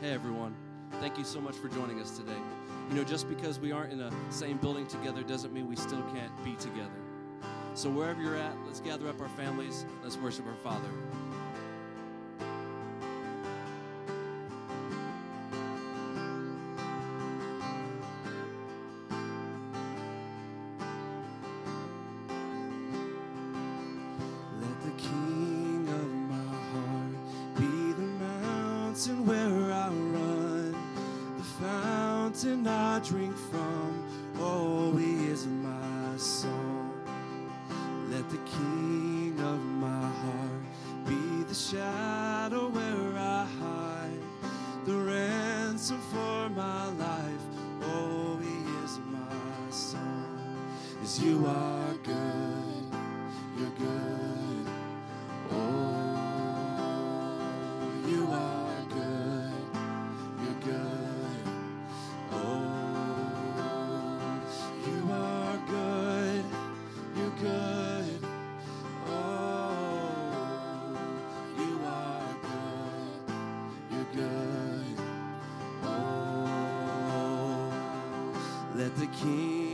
Hey, everyone. Thank you so much for joining us today. You know, just because we aren't in the same building together doesn't mean we still can't be together. So, wherever you're at, let's gather up our families, let's worship our Father. Let the King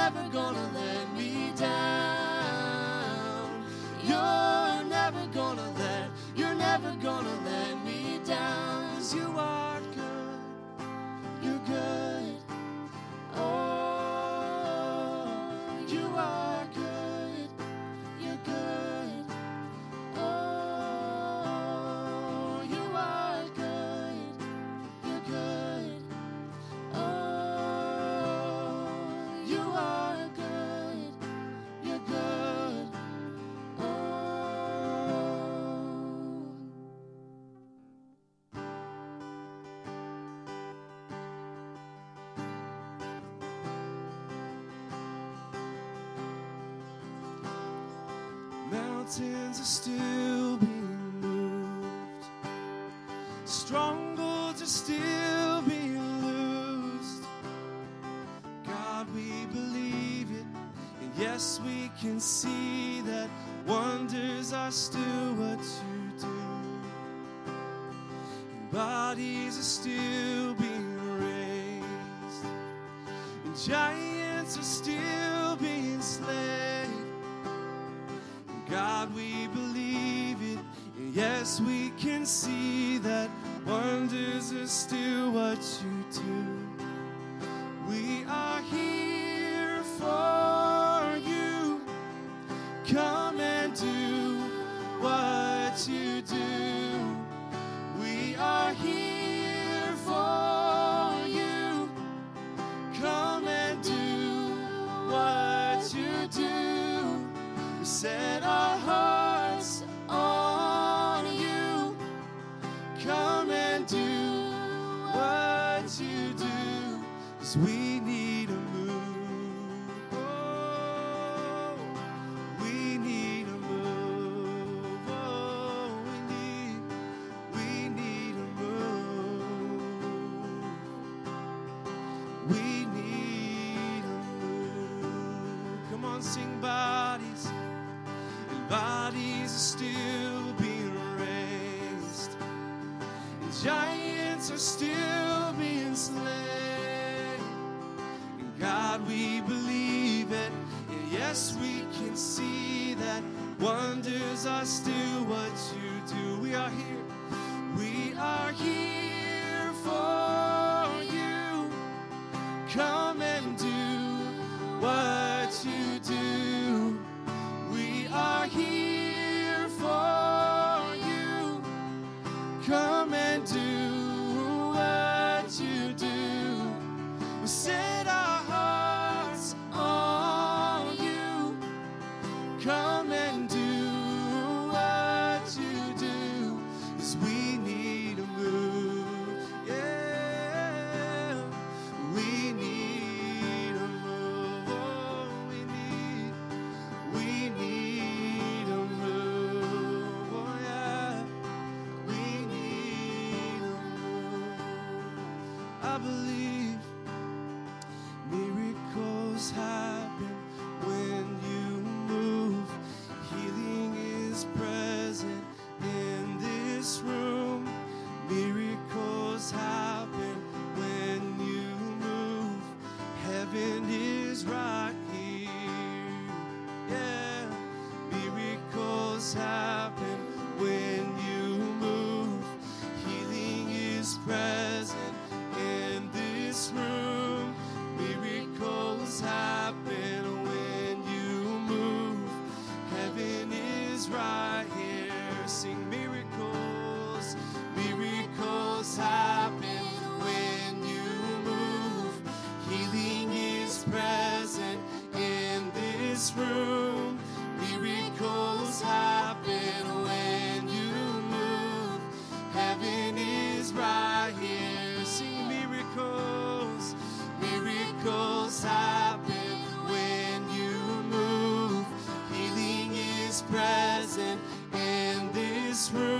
never gonna let me down. You're never gonna let, you're never gonna let me down. Cause you are good, you're good. we can see that wonders are still what you do. And bodies are still being raised, and giants are still being slain. God, we believe it, and yes, we can see that wonders are still what you we Jesus, do what you do. We are here. We are here for you. Come. room. Miracles happen when you move. Heaven is right here. Sing miracles. Miracles happen when you move. Healing is present in this room.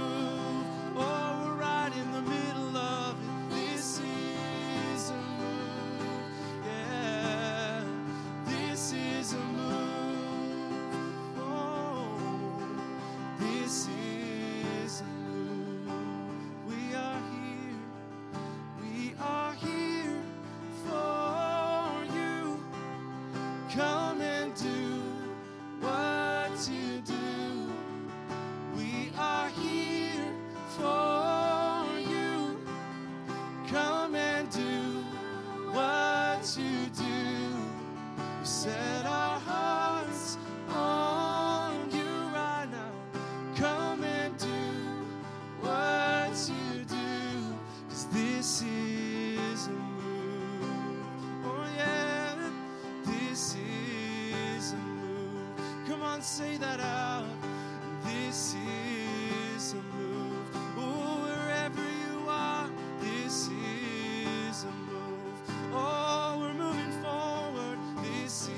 and say that out. This is a move. Oh, wherever you are, this is a move. Oh, we're moving forward. This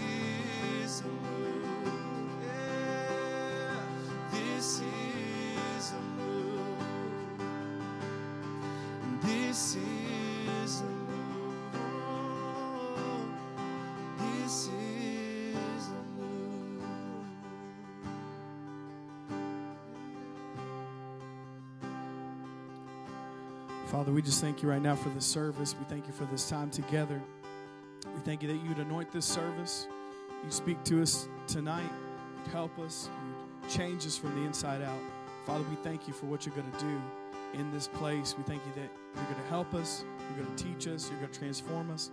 is a move. Yeah, this is a move. This is a move. Father, we just thank you right now for this service. We thank you for this time together. We thank you that you'd anoint this service. You speak to us tonight. You'd help us. You'd change us from the inside out. Father, we thank you for what you're going to do in this place. We thank you that you're going to help us. You're going to teach us. You're going to transform us.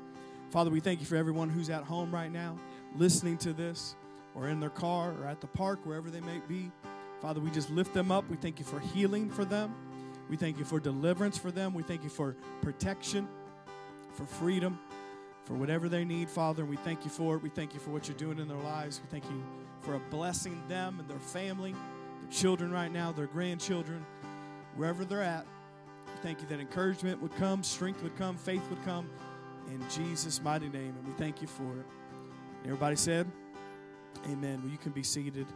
Father, we thank you for everyone who's at home right now, listening to this, or in their car, or at the park, wherever they may be. Father, we just lift them up. We thank you for healing for them. We thank you for deliverance for them. We thank you for protection, for freedom, for whatever they need, Father. And we thank you for it. We thank you for what you're doing in their lives. We thank you for a blessing them and their family, their children right now, their grandchildren, wherever they're at. We thank you that encouragement would come, strength would come, faith would come in Jesus' mighty name. And we thank you for it. Everybody said, Amen. Well, you can be seated.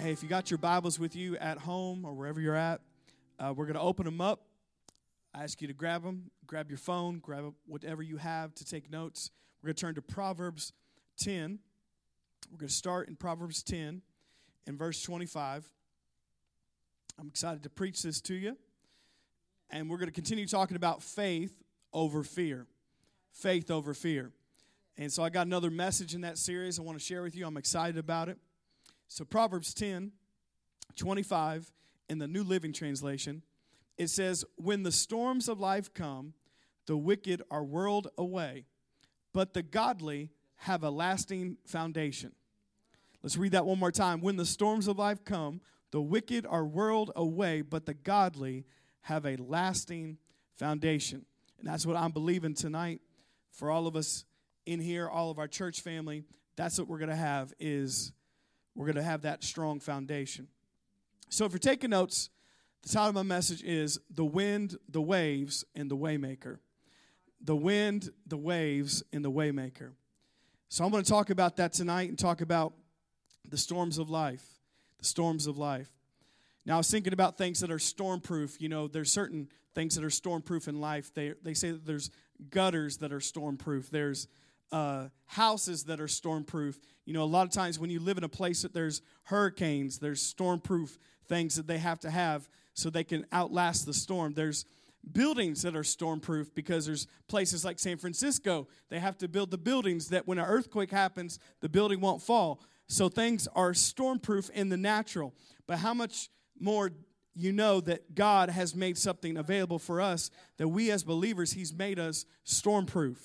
Hey, if you got your Bibles with you at home or wherever you're at, uh, we're going to open them up. I ask you to grab them, grab your phone, grab whatever you have to take notes. We're going to turn to Proverbs 10. We're going to start in Proverbs 10 in verse 25. I'm excited to preach this to you. And we're going to continue talking about faith over fear. Faith over fear. And so I got another message in that series I want to share with you. I'm excited about it. So, Proverbs 10 25 in the New Living Translation, it says, When the storms of life come, the wicked are whirled away, but the godly have a lasting foundation. Let's read that one more time. When the storms of life come, the wicked are whirled away, but the godly have a lasting foundation. And that's what I'm believing tonight for all of us in here, all of our church family. That's what we're going to have is we're going to have that strong foundation. So if you're taking notes, the title of my message is The Wind, the Waves, and the Waymaker. The wind, the waves, and the waymaker. So I'm going to talk about that tonight and talk about the storms of life. The storms of life. Now, I was thinking about things that are stormproof. You know, there's certain things that are stormproof in life. They, they say that there's gutters that are stormproof. There's uh, houses that are stormproof. You know, a lot of times when you live in a place that there's hurricanes, there's stormproof things that they have to have so they can outlast the storm. There's buildings that are stormproof because there's places like San Francisco, they have to build the buildings that when an earthquake happens, the building won't fall. So things are stormproof in the natural. But how much more you know that God has made something available for us that we as believers, He's made us stormproof.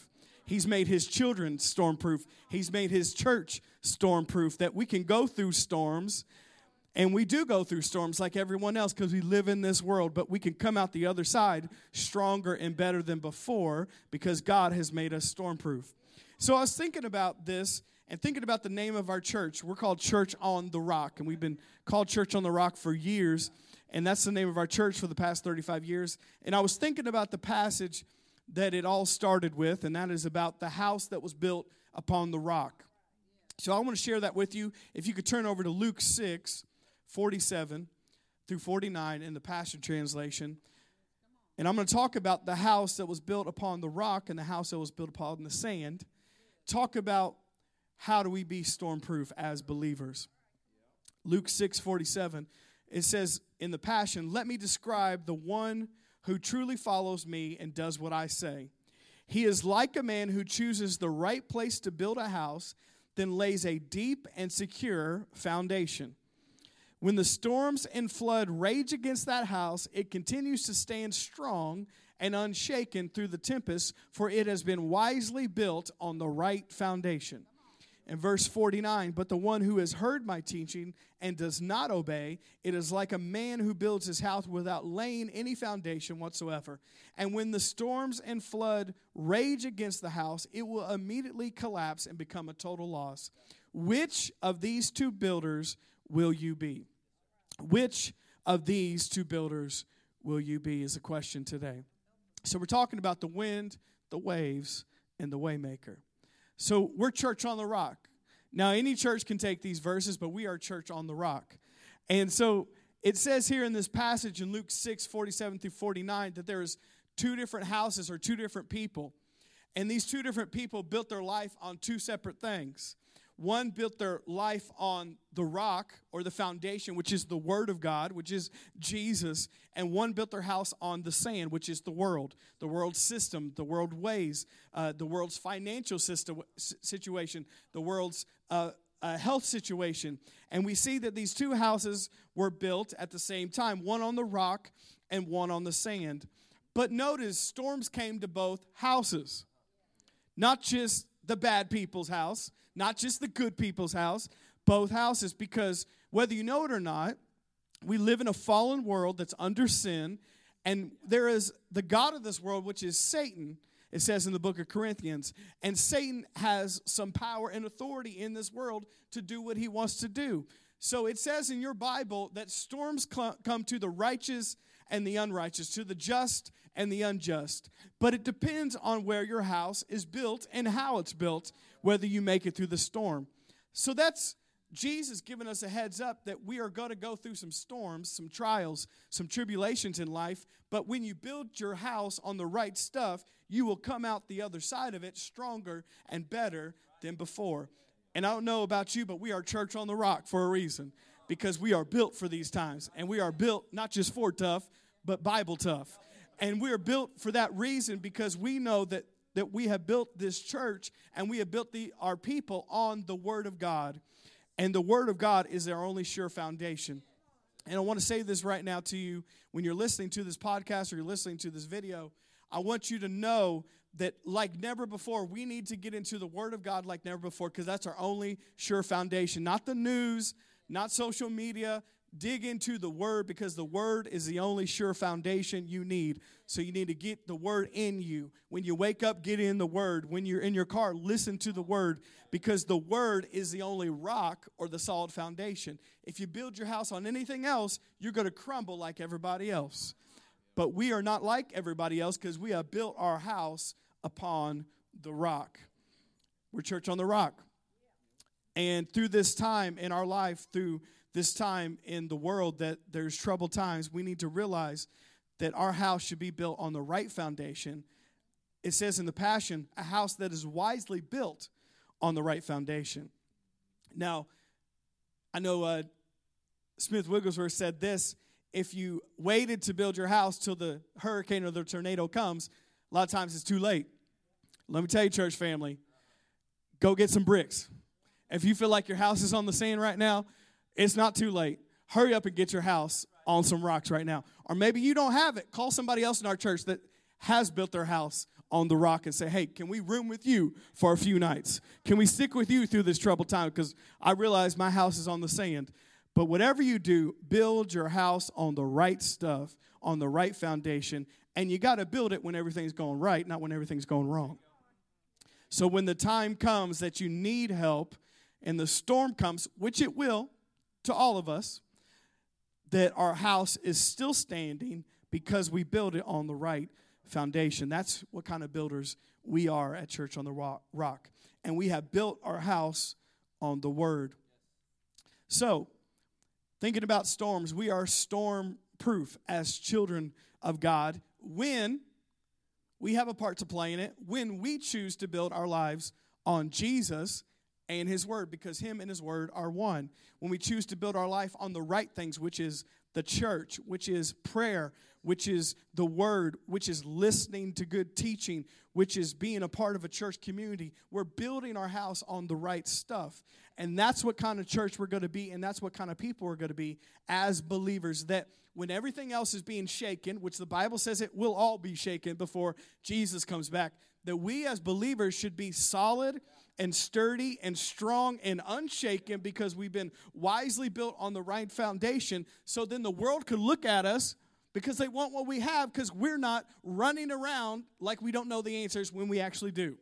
He's made His children stormproof. He's made His church stormproof that we can go through storms. And we do go through storms like everyone else because we live in this world, but we can come out the other side stronger and better than before because God has made us stormproof. So I was thinking about this and thinking about the name of our church. We're called Church on the Rock, and we've been called Church on the Rock for years, and that's the name of our church for the past 35 years. And I was thinking about the passage that it all started with, and that is about the house that was built upon the rock. So I want to share that with you. If you could turn over to Luke 6, 47 through 49 in the Passion Translation. And I'm going to talk about the house that was built upon the rock and the house that was built upon the sand. Talk about how do we be stormproof as believers. Luke 6 47, it says in the Passion, Let me describe the one who truly follows me and does what I say. He is like a man who chooses the right place to build a house, then lays a deep and secure foundation. When the storms and flood rage against that house, it continues to stand strong and unshaken through the tempest, for it has been wisely built on the right foundation. In verse 49, but the one who has heard my teaching and does not obey, it is like a man who builds his house without laying any foundation whatsoever. And when the storms and flood rage against the house, it will immediately collapse and become a total loss. Which of these two builders will you be? Which of these two builders will you be? Is a question today. So we're talking about the wind, the waves, and the waymaker. So we're church on the rock. Now, any church can take these verses, but we are church on the rock. And so It says here in this passage in Luke 6 47 through 49 that there's two different houses or two different people. And these two different people built their life on two separate things. One built their life on the rock or the foundation, which is the Word of God, which is Jesus. And one built their house on the sand, which is the world, the world system, the world ways, uh, the world's financial system, situation, the world's uh, uh, health situation. And we see that these two houses were built at the same time one on the rock and one on the sand. But notice storms came to both houses, not just the bad people's house, not just the good people's house, both houses, because whether you know it or not, we live in a fallen world that's under sin, and there is the God of this world, which is Satan, it says in the book of Corinthians. And Satan has some power and authority in this world to do what he wants to do. So it says in your Bible that storms come to the righteous and the unrighteous, to the just and the unjust. But it depends on where your house is built and how it's built, whether you make it through the storm. So that's Jesus giving us a heads up that we are going to go through some storms, some trials, some tribulations in life. But when you build your house on the right stuff, you will come out the other side of it stronger and better than before. And I don't know about you, but we are church on the rock for a reason because we are built for these times. And we are built not just for tough, but Bible tough. And we are built for that reason because we know that, that we have built this church and we have built the, our people on the Word of God. And the Word of God is our only sure foundation. And I want to say this right now to you when you're listening to this podcast or you're listening to this video. I want you to know that, like never before, we need to get into the Word of God like never before because that's our only sure foundation. Not the news, not social media, dig into the word because the word is the only sure foundation you need. So you need to get the word in you. When you wake up, get in the word. When you're in your car, listen to the word because the word is the only rock or the solid foundation. If you build your house on anything else, you're going to crumble like everybody else. But we are not like everybody else because we have built our house upon the rock. We're church on the rock. And through this time in our life, through this time in the world that there's troubled times, we need to realize that our house should be built on the right foundation. It says in the Passion, a house that is wisely built on the right foundation. Now, I know uh, Smith Wigglesworth said this if you waited to build your house till the hurricane or the tornado comes, a lot of times it's too late. Let me tell you, church family, go get some bricks. If you feel like your house is on the sand right now, it's not too late. Hurry up and get your house on some rocks right now. Or maybe you don't have it. Call somebody else in our church that has built their house on the rock and say, hey, can we room with you for a few nights? Can we stick with you through this troubled time? Because I realize my house is on the sand. But whatever you do, build your house on the right stuff, on the right foundation. And you got to build it when everything's going right, not when everything's going wrong. So when the time comes that you need help and the storm comes, which it will, to all of us that our house is still standing because we build it on the right foundation. That's what kind of builders we are at Church on the Rock. And we have built our house on the Word. So, thinking about storms, we are storm proof as children of God when we have a part to play in it, when we choose to build our lives on Jesus and his word because him and his word are one. When we choose to build our life on the right things, which is the church, which is prayer, which is the word, which is listening to good teaching, which is being a part of a church community, we're building our house on the right stuff. And that's what kind of church we're going to be, and that's what kind of people we're going to be as believers. That when everything else is being shaken, which the Bible says it will all be shaken before Jesus comes back, that we as believers should be solid and sturdy and strong and unshaken because we've been wisely built on the right foundation. So then the world could look at us because they want what we have because we're not running around like we don't know the answers when we actually do.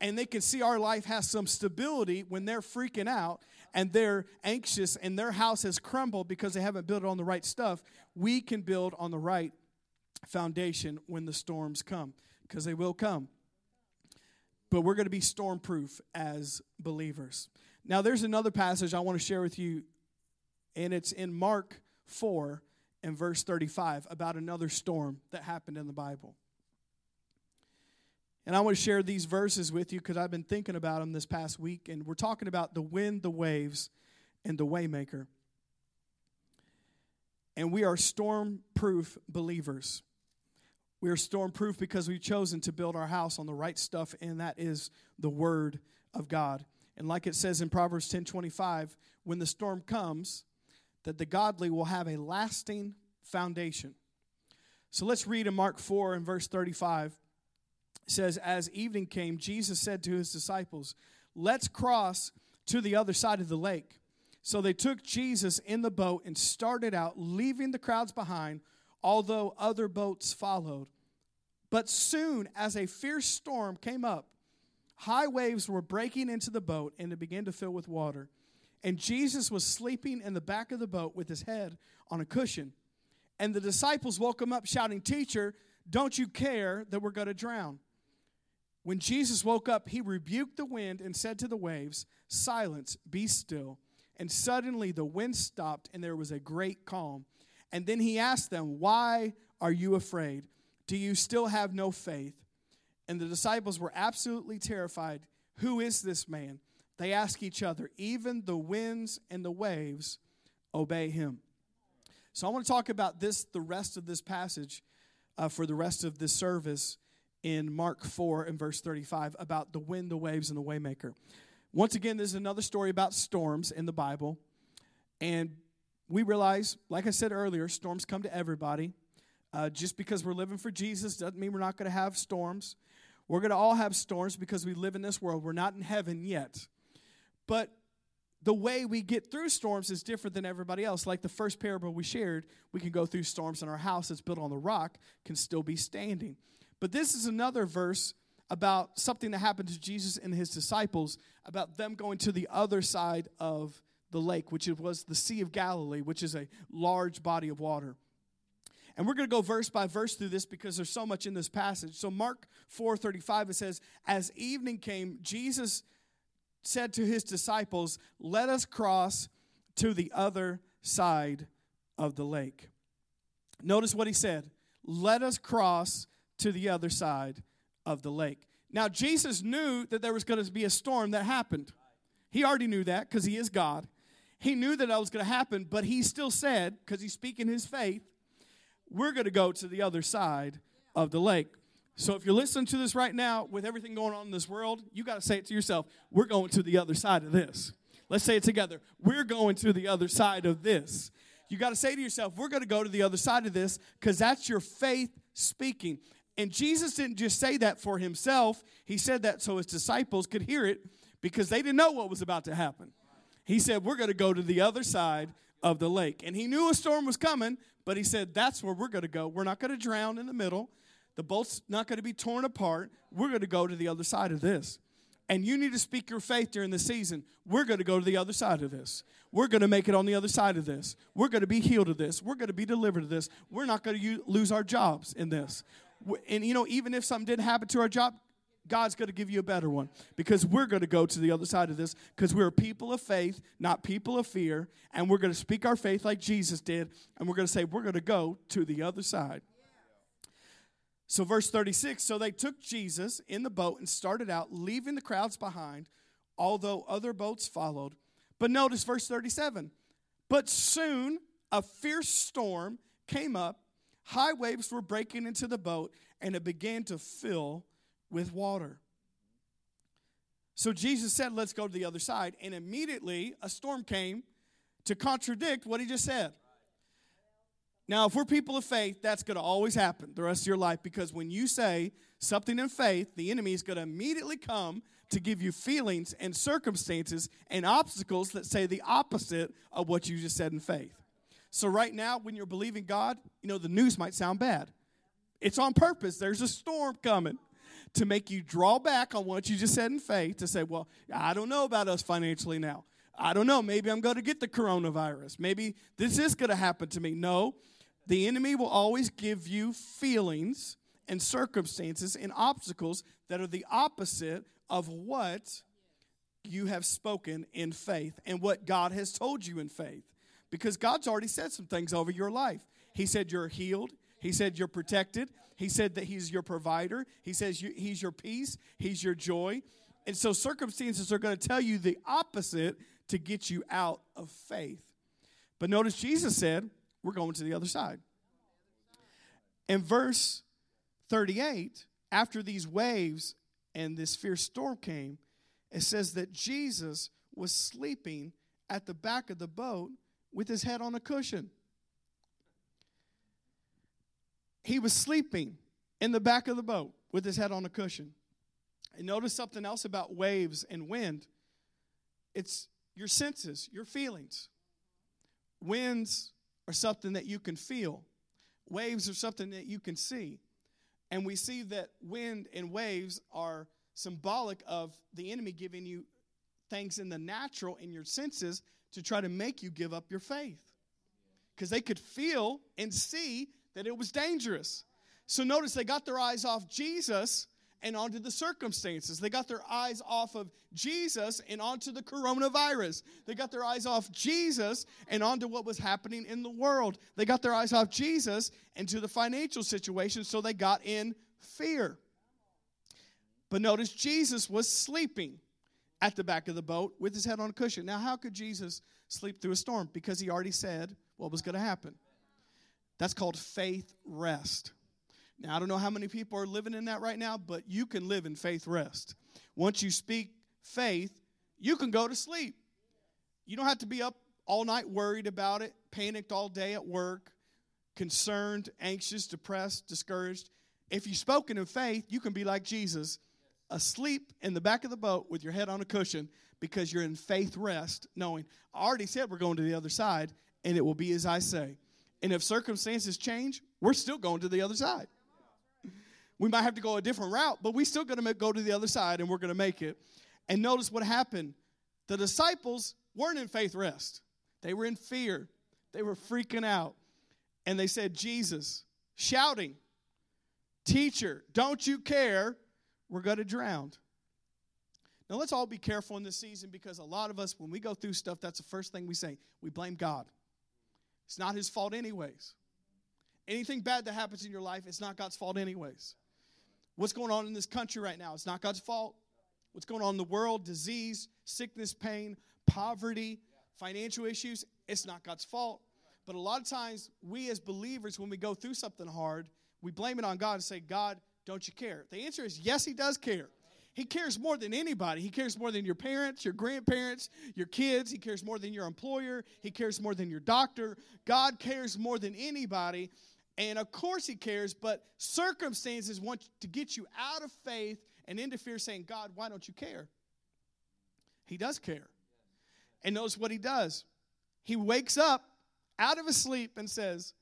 And they can see our life has some stability when they're freaking out and they're anxious and their house has crumbled because they haven't built on the right stuff. We can build on the right foundation when the storms come because they will come but we're going to be stormproof as believers. Now, there's another passage I want to share with you, and it's in Mark 4 and verse 35 about another storm that happened in the Bible. And I want to share these verses with you because I've been thinking about them this past week. And we're talking about the wind, the waves, and the waymaker. And we are storm proof believers. We are stormproof because we've chosen to build our house on the right stuff, and that is the Word of God. And like it says in Proverbs 10 25, when the storm comes, that the godly will have a lasting foundation. So let's read in Mark 4 and verse 35. It says, As evening came, Jesus said to his disciples, Let's cross to the other side of the lake. So they took Jesus in the boat and started out, leaving the crowds behind, although other boats followed. But soon as a fierce storm came up, high waves were breaking into the boat and it began to fill with water. And Jesus was sleeping in the back of the boat with his head on a cushion. And the disciples woke him up, shouting, Teacher, don't you care that we're going to drown? When Jesus woke up, he rebuked the wind and said to the waves, Silence, be still. And suddenly the wind stopped and there was a great calm. And then he asked them, Why are you afraid? Do you still have no faith? And the disciples were absolutely terrified. Who is this man? They ask each other, even the winds and the waves obey him. So I want to talk about this, the rest of this passage, uh, for the rest of this service in Mark 4 and verse 35 about the wind, the waves, and the waymaker. Once again, this is another story about storms in the Bible. And we realize, like I said earlier, storms come to everybody. Uh, just because we're living for Jesus doesn't mean we're not going to have storms. We're going to all have storms because we live in this world. We're not in heaven yet. But the way we get through storms is different than everybody else. Like the first parable we shared, we can go through storms and our house that's built on the rock can still be standing. But this is another verse about something that happened to Jesus and his disciples about them going to the other side of the lake, which was the Sea of Galilee, which is a large body of water. And we're going to go verse by verse through this because there's so much in this passage. So Mark 4:35 it says, "As evening came, Jesus said to his disciples, Let us cross to the other side of the lake. Notice what he said Let us cross to the other side of the lake. Now, Jesus knew that there was going to be a storm that happened. He already knew that because he is God. He knew that that was going to happen, but he still said, because he's speaking his faith, we're going to go to the other side of the lake. So if you're listening to this right now with everything going on in this world, you got to say it to yourself, we're going to the other side of this. Let's say it together. We're going to the other side of this. You got to say to yourself, we're going to go to the other side of this because that's your faith speaking. And Jesus didn't just say that for himself, he said that so his disciples could hear it because they didn't know what was about to happen. He said, We're going to go to the other side of the lake. And he knew a storm was coming, but he said, That's where we're going to go. We're not going to drown in the middle. The boat's not going to be torn apart. We're going to go to the other side of this. And you need to speak your faith during the season. We're going to go to the other side of this. We're going to make it on the other side of this. We're going to be healed of this. We're going to be delivered of this. We're not going to lose our jobs in this. And you know, even if something did happen to our job, God's going to give you a better one because we're going to go to the other side of this because we're people of faith, not people of fear. And we're going to speak our faith like Jesus did. And we're going to say, we're going to go to the other side. So, verse 36 so they took Jesus in the boat and started out, leaving the crowds behind, although other boats followed. But notice verse 37 But soon a fierce storm came up, high waves were breaking into the boat, and it began to fill with water. So Jesus said, Let's go to the other side. And immediately a storm came to contradict what he just said. Now, if we're people of faith, that's going to always happen the rest of your life because when you say something in faith, the enemy is going to immediately come to give you feelings and circumstances and obstacles that say the opposite of what you just said in faith. So, right now, when you're believing God, you know, the news might sound bad. It's on purpose. There's a storm coming to make you draw back on what you just said in faith to say, well, I don't know about us financially now. I don't know. Maybe I'm going to get the coronavirus. Maybe this is going to happen to me. No, the enemy will always give you feelings and circumstances and obstacles that are the opposite of what you have spoken in faith and what God has told you in faith. because God's already said some things over your life. He said you're healed. He said you're protected. He said that He's your provider. He says you, He's your peace. He's your joy. And so circumstances are going to tell you the opposite to get you out of faith. But notice Jesus said, We're going to the other side. In verse 38, after these waves and this fierce storm came, it says that Jesus was sleeping at the back of the boat with his head on a cushion. He was sleeping in the back of the boat with his head on a cushion. And notice something else about waves and wind it's your senses, your feelings. Winds are something that you can feel, waves are something that you can see. And we see that wind and waves are symbolic of the enemy giving you things in the natural in your senses to try to make you give up your faith. Because they could feel and see that it was dangerous. So notice they got their eyes off Jesus and onto the circumstances. They got their eyes off of Jesus and onto the coronavirus. They got their eyes off Jesus and onto what was happening in the world. They got their eyes off Jesus and to the financial situation, so they got in fear. But notice Jesus was sleeping at the back of the boat with his head on a cushion. Now, how could Jesus sleep through a storm? Because he already said what was going to happen. That's called faith rest. Now, I don't know how many people are living in that right now, but you can live in faith rest. Once you speak faith, you can go to sleep. You don't have to be up all night worried about it, panicked all day at work, concerned, anxious, depressed, discouraged. If you've spoken in faith, you can be like Jesus, asleep in the back of the boat with your head on a cushion because you're in faith rest, knowing I already said we're going to the other side, and it will be as I say. And if circumstances change, we're still going to the other side. We might have to go a different route, but we still going to go to the other side and we're going to make it. And notice what happened. The disciples weren't in faith rest. They were in fear. They were freaking out. And they said, Jesus, shouting, Teacher, don't you care? We're going to drown. Now, let's all be careful in this season because a lot of us, when we go through stuff, that's the first thing we say. We blame God. It's not His fault, anyways. Anything bad that happens in your life, it's not God's fault, anyways. What's going on in this country right now? It's not God's fault. What's going on in the world, disease, sickness, pain, poverty, financial issues, it's not God's fault. But a lot of times, we as believers, when we go through something hard, we blame it on God and say, God, don't you care? The answer is yes, He does care. He cares more than anybody. He cares more than your parents, your grandparents, your kids. He cares more than your employer. He cares more than your doctor. God cares more than anybody. And of course, He cares, but circumstances want to get you out of faith and into fear, saying, God, why don't you care? He does care. And knows what He does. He wakes up out of his sleep and says,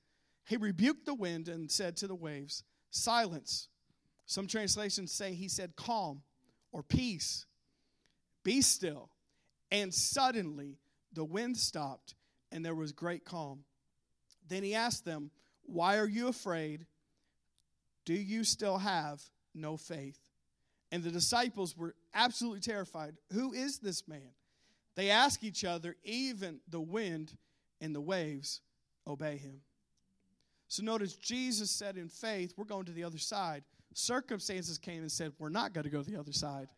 He rebuked the wind and said to the waves, Silence. Some translations say He said, Calm or peace. Be still. And suddenly the wind stopped and there was great calm. Then he asked them, why are you afraid? Do you still have no faith? And the disciples were absolutely terrified. Who is this man? They ask each other, even the wind and the waves obey him. So notice Jesus said in faith, we're going to the other side. Circumstances came and said, we're not going to go the other side.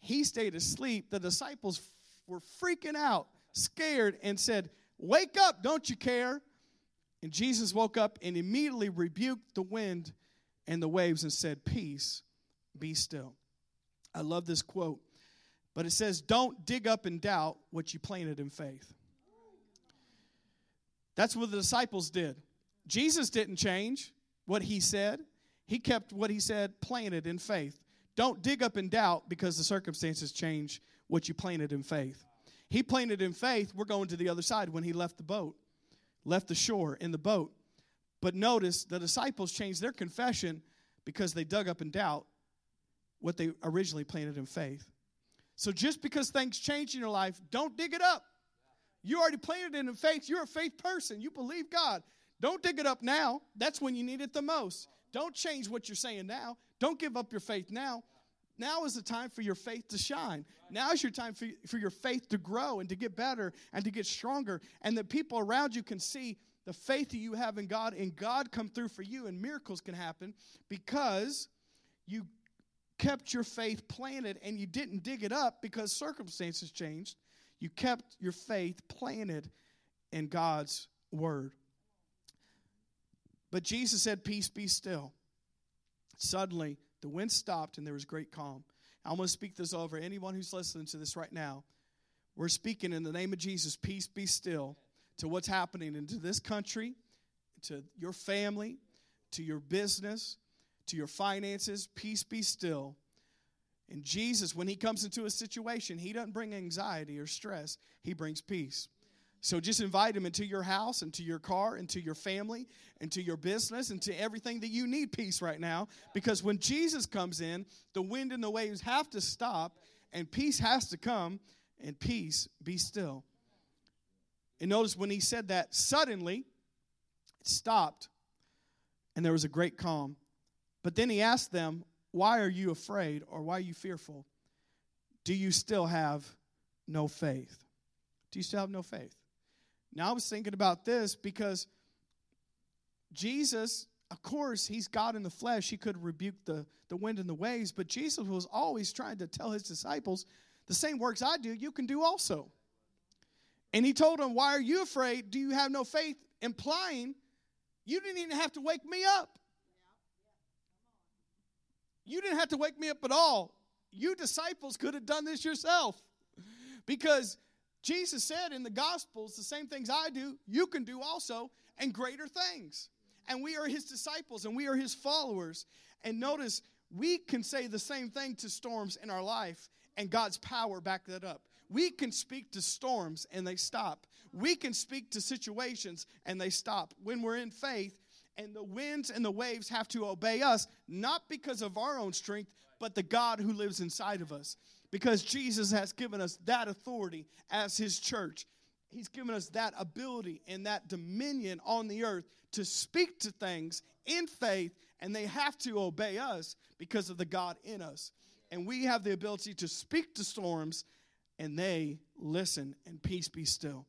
He stayed asleep. The disciples were freaking out, scared, and said, Wake up, don't you care? And Jesus woke up and immediately rebuked the wind and the waves and said, Peace, be still. I love this quote, but it says, Don't dig up in doubt what you planted in faith. That's what the disciples did. Jesus didn't change what he said, he kept what he said planted in faith. Don't dig up in doubt because the circumstances change what you planted in faith. He planted in faith, we're going to the other side when he left the boat left the shore in the boat. But notice the disciples changed their confession because they dug up in doubt what they originally planted in faith. So just because things change in your life, don't dig it up. You already planted it in faith. You're a faith person. You believe God. Don't dig it up now. That's when you need it the most. Don't change what you're saying now. Don't give up your faith now. Now is the time for your faith to shine. Now is your time for, for your faith to grow and to get better and to get stronger. And the people around you can see the faith that you have in God and God come through for you and miracles can happen because you kept your faith planted and you didn't dig it up because circumstances changed. You kept your faith planted in God's word. But Jesus said, Peace be still. Suddenly, the wind stopped and there was great calm. I'm going to speak this over anyone who's listening to this right now. We're speaking in the name of Jesus, peace be still to what's happening into this country, to your family, to your business, to your finances. Peace be still. And Jesus, when he comes into a situation, he doesn't bring anxiety or stress, he brings peace. So just invite him into your house, into your car, into your family, into your business, into everything that you need peace right now. Because when Jesus comes in, the wind and the waves have to stop, and peace has to come, and peace be still. And notice when he said that, suddenly it stopped, and there was a great calm. But then he asked them, Why are you afraid, or why are you fearful? Do you still have no faith? Do you still have no faith? Now, I was thinking about this because Jesus, of course, he's God in the flesh. He could rebuke the, the wind and the waves, but Jesus was always trying to tell his disciples, the same works I do, you can do also. And he told them, Why are you afraid? Do you have no faith? Implying you didn't even have to wake me up. You didn't have to wake me up at all. You disciples could have done this yourself. Because Jesus said in the Gospels, the same things I do, you can do also, and greater things. And we are his disciples and we are his followers. And notice, we can say the same thing to storms in our life, and God's power back that up. We can speak to storms and they stop. We can speak to situations and they stop. When we're in faith, and the winds and the waves have to obey us, not because of our own strength, but the God who lives inside of us because Jesus has given us that authority as His church. He's given us that ability and that dominion on the earth to speak to things in faith, and they have to obey us because of the God in us. And we have the ability to speak to storms, and they listen, and peace be still.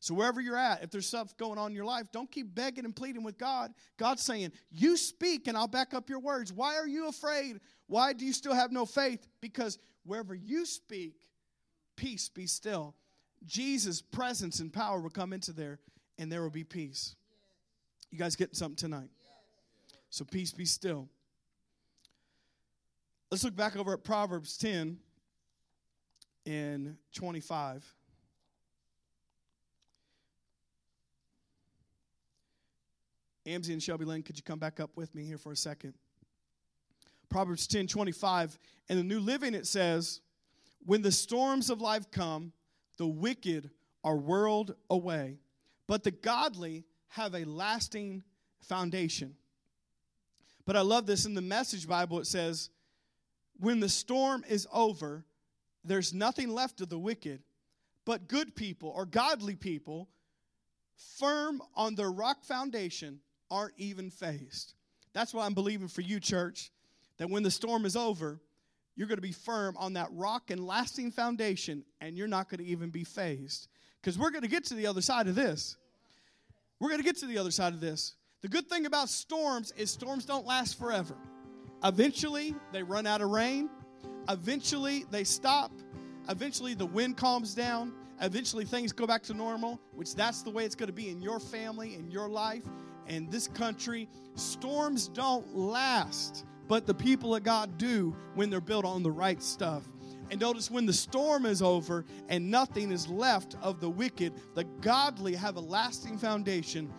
So, wherever you're at, if there's stuff going on in your life, don't keep begging and pleading with God. God's saying, You speak and I'll back up your words. Why are you afraid? Why do you still have no faith? Because wherever you speak, peace be still. Jesus' presence and power will come into there, and there will be peace. You guys getting something tonight? So, peace be still. Let's look back over at Proverbs 10 in 25. Amzi and Shelby Lynn, could you come back up with me here for a second? Proverbs 10 25. In the New Living, it says, When the storms of life come, the wicked are whirled away, but the godly have a lasting foundation. But I love this in the Message Bible, it says, When the storm is over, there's nothing left of the wicked, but good people or godly people, firm on their rock foundation, aren't even fazed. That's what I'm believing for you, church, that when the storm is over, you're going to be firm on that rock and lasting foundation, and you're not going to even be fazed. Because we're going to get to the other side of this. We're going to get to the other side of this. The good thing about storms is storms don't last forever. Eventually, they run out of rain. Eventually, they stop. Eventually, the wind calms down. Eventually, things go back to normal, which that's the way it's going to be in your family, in your life and this country. Storms don't last, but the people of God do when they're built on the right stuff. And notice when the storm is over and nothing is left of the wicked, the godly have a lasting foundation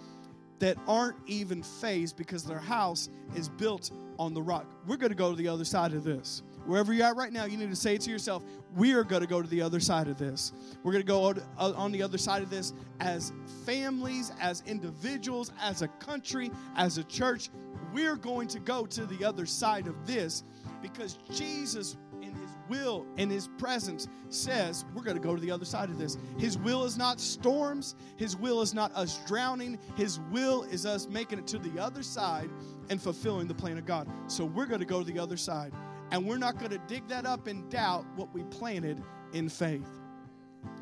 that aren't even fazed because their house is built on the rock. We're going to go to the other side of this. Wherever you're at right now, you need to say it to yourself we are going to go to the other side of this. We're going to go uh, on the other side of this as families, as individuals, as a country, as a church. We're going to go to the other side of this because Jesus in his will and his presence says we're going to go to the other side of this. His will is not storms, his will is not us drowning, his will is us making it to the other side and fulfilling the plan of God. So we're going to go to the other side. And we're not going to dig that up and doubt what we planted in faith.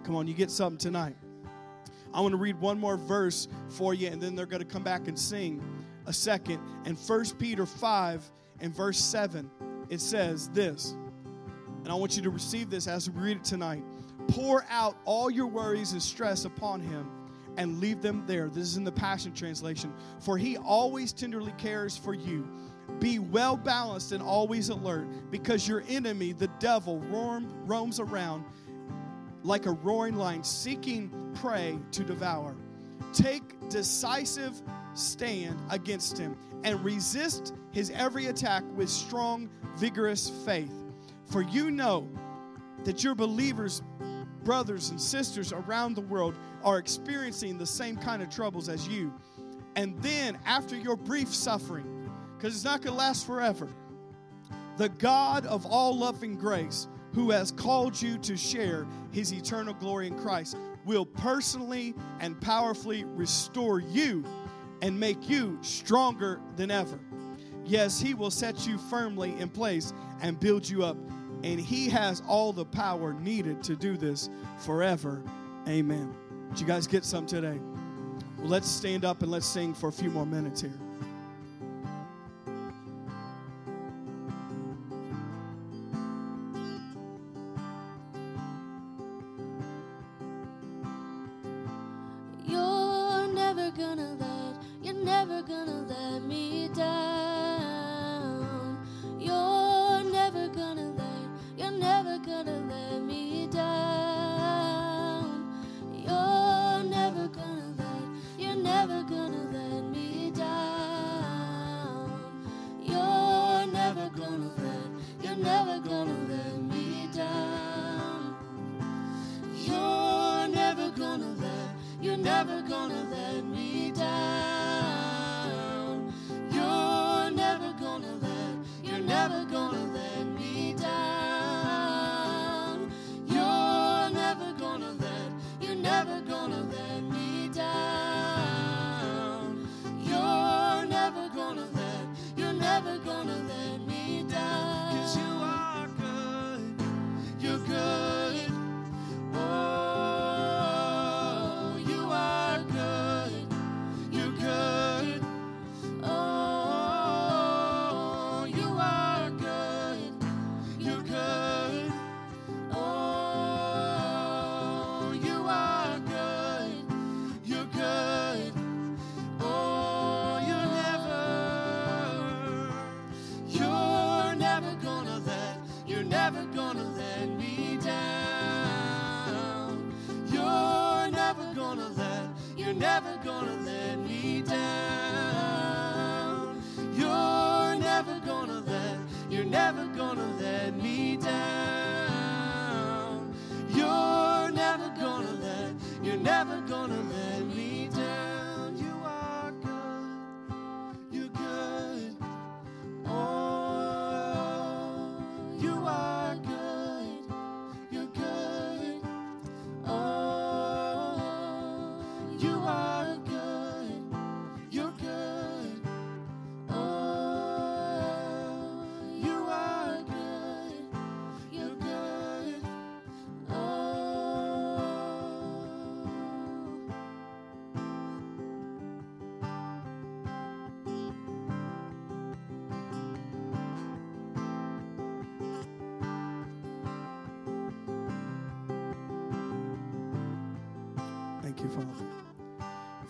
Come on, you get something tonight. I want to read one more verse for you, and then they're going to come back and sing a second. And 1 Peter 5 and verse 7, it says this. And I want you to receive this as we read it tonight. Pour out all your worries and stress upon him and leave them there. This is in the Passion Translation. For he always tenderly cares for you. Be well balanced and always alert, because your enemy, the devil, roam, roams around like a roaring lion, seeking prey to devour. Take decisive stand against him and resist his every attack with strong, vigorous faith. For you know that your believers, brothers and sisters around the world, are experiencing the same kind of troubles as you. And then, after your brief suffering, because it's not going to last forever, the God of all loving grace, who has called you to share his eternal glory in Christ, will personally and powerfully restore you and make you stronger than ever. Yes, he will set you firmly in place and build you up. And he has all the power needed to do this forever. Amen. Did you guys get some today? Well, let's stand up and let's sing for a few more minutes here.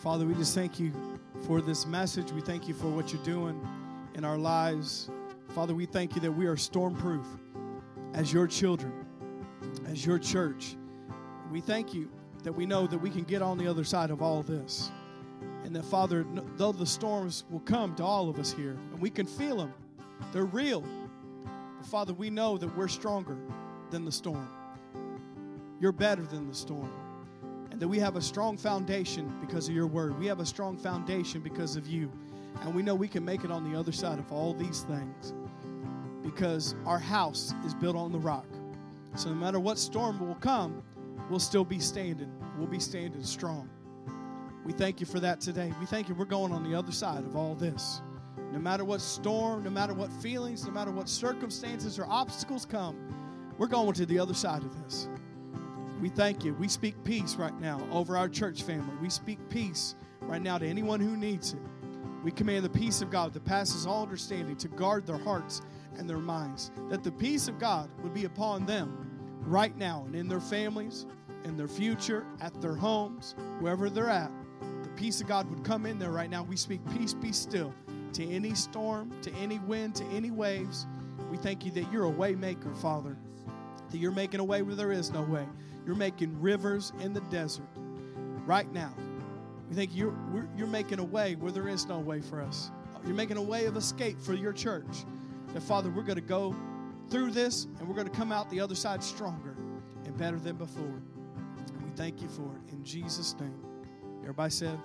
Father, we just thank you for this message. We thank you for what you're doing in our lives. Father, we thank you that we are stormproof as your children, as your church. We thank you that we know that we can get on the other side of all this. And that, Father, though the storms will come to all of us here, and we can feel them, they're real. But, Father, we know that we're stronger than the storm. You're better than the storm and that we have a strong foundation because of your word. We have a strong foundation because of you. And we know we can make it on the other side of all these things because our house is built on the rock. So no matter what storm will come, we'll still be standing. We'll be standing strong. We thank you for that today. We thank you we're going on the other side of all this. No matter what storm, no matter what feelings, no matter what circumstances or obstacles come, we're going to the other side of this. We thank you. We speak peace right now over our church family. We speak peace right now to anyone who needs it. We command the peace of God that passes all understanding to guard their hearts and their minds, that the peace of God would be upon them right now and in their families, in their future, at their homes, wherever they're at. The peace of God would come in there right now. We speak peace, be still to any storm, to any wind, to any waves. We thank you that you're a way maker, Father, that you're making a way where there is no way. You're making rivers in the desert right now. We think you're, you're making a way where there is no way for us. You're making a way of escape for your church. That, Father, we're going to go through this and we're going to come out the other side stronger and better than before. And we thank you for it. In Jesus' name. Everybody said,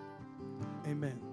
Amen.